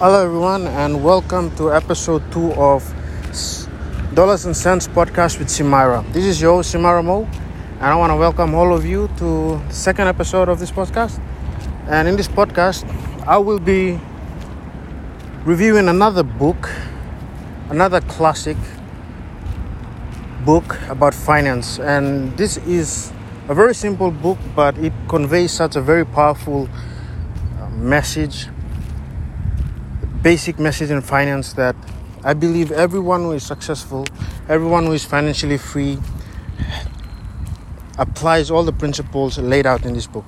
Hello, everyone, and welcome to episode two of Dollars and Cents podcast with Simara. This is your Simara Mo, and I want to welcome all of you to the second episode of this podcast. And in this podcast, I will be reviewing another book, another classic book about finance. And this is a very simple book, but it conveys such a very powerful uh, message basic message in finance that I believe everyone who is successful, everyone who is financially free, applies all the principles laid out in this book.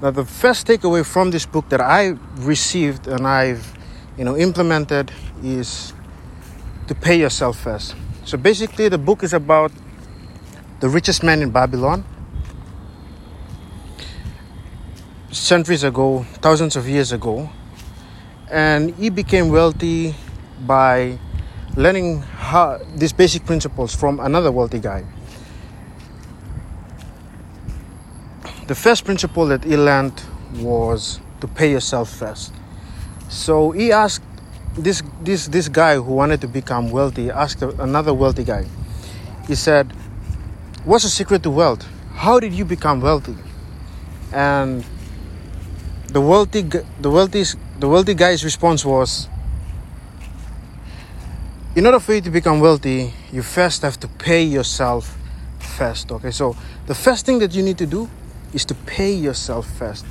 Now, the first takeaway from this book that I received and I've, you know, implemented is to pay yourself first. So basically, the book is about the richest man in Babylon. Centuries ago, thousands of years ago, and he became wealthy by learning how, these basic principles from another wealthy guy. The first principle that he learned was to pay yourself first. So he asked this this this guy who wanted to become wealthy asked another wealthy guy. He said, "What's the secret to wealth? How did you become wealthy?" And the wealthy the wealthy the wealthy guy's response was in order for you to become wealthy you first have to pay yourself first okay? So the first thing that you need to do is to pay yourself first.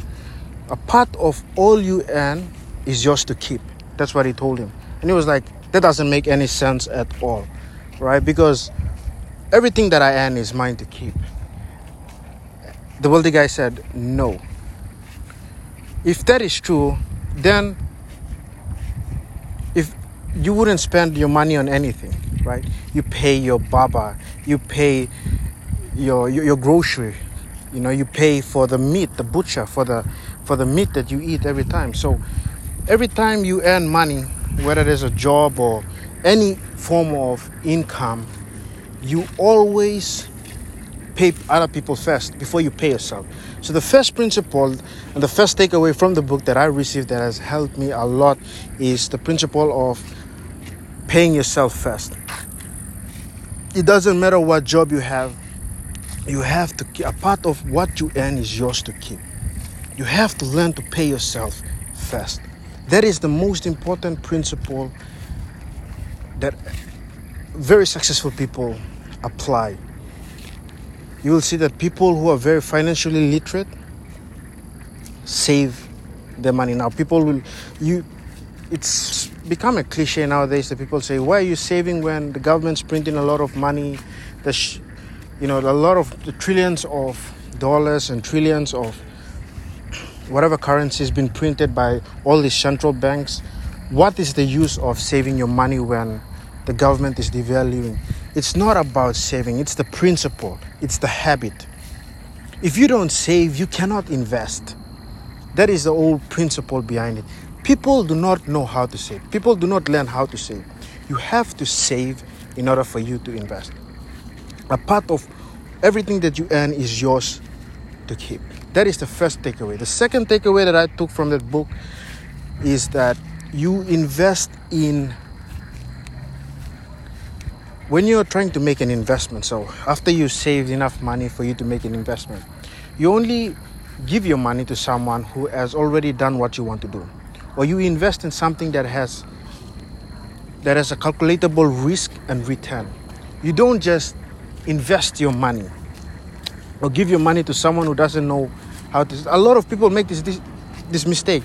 A part of all you earn is yours to keep. That's what he told him. And he was like that doesn't make any sense at all right? Because everything that i earn is mine to keep. The wealthy guy said no if that is true, then if you wouldn't spend your money on anything, right? You pay your baba, you pay your, your your, grocery, you know, you pay for the meat, the butcher for the for the meat that you eat every time. So every time you earn money, whether there's a job or any form of income, you always pay other people first before you pay yourself. So, the first principle and the first takeaway from the book that I received that has helped me a lot is the principle of paying yourself first. It doesn't matter what job you have, you have to keep a part of what you earn is yours to keep. You have to learn to pay yourself first. That is the most important principle that very successful people apply you will see that people who are very financially literate save their money. Now people will you it's become a cliche nowadays that people say why are you saving when the government's printing a lot of money the sh- you know a lot of the trillions of dollars and trillions of whatever currency has been printed by all these central banks? What is the use of saving your money when the government is devaluing it's not about saving, it's the principle, it's the habit. If you don't save, you cannot invest. That is the old principle behind it. People do not know how to save, people do not learn how to save. You have to save in order for you to invest. A part of everything that you earn is yours to keep. That is the first takeaway. The second takeaway that I took from that book is that you invest in when you're trying to make an investment, so after you saved enough money for you to make an investment, you only give your money to someone who has already done what you want to do, or you invest in something that has that has a calculatable risk and return. You don't just invest your money or give your money to someone who doesn't know how to. A lot of people make this this, this mistake.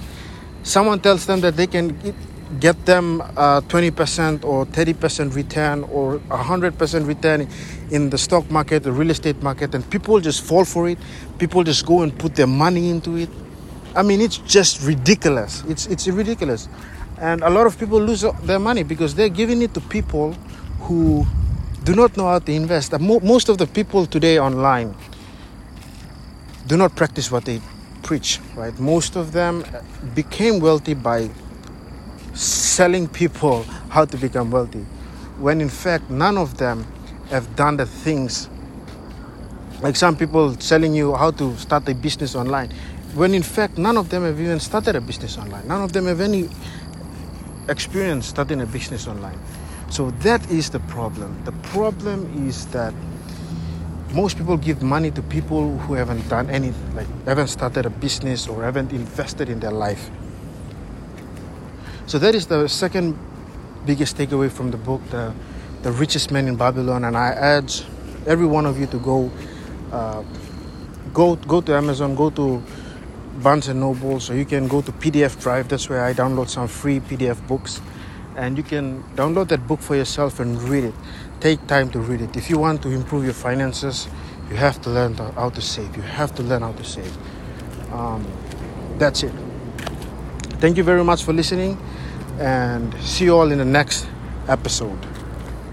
Someone tells them that they can get them uh, a 20% or 30% return or 100% return in the stock market, the real estate market, and people just fall for it. People just go and put their money into it. I mean, it's just ridiculous. It's, it's ridiculous. And a lot of people lose their money because they're giving it to people who do not know how to invest. Most of the people today online do not practice what they preach, right? Most of them became wealthy by selling people how to become wealthy when in fact none of them have done the things like some people selling you how to start a business online when in fact none of them have even started a business online none of them have any experience starting a business online. So that is the problem. The problem is that most people give money to people who haven't done any like haven't started a business or haven't invested in their life. So that is the second biggest takeaway from the book, the the richest man in Babylon, and I urge every one of you to go uh, go go to Amazon, go to Barnes and Noble, so you can go to PDF Drive. That's where I download some free PDF books, and you can download that book for yourself and read it. Take time to read it. If you want to improve your finances, you have to learn how to save. You have to learn how to save. Um, that's it. Thank you very much for listening, and see you all in the next episode.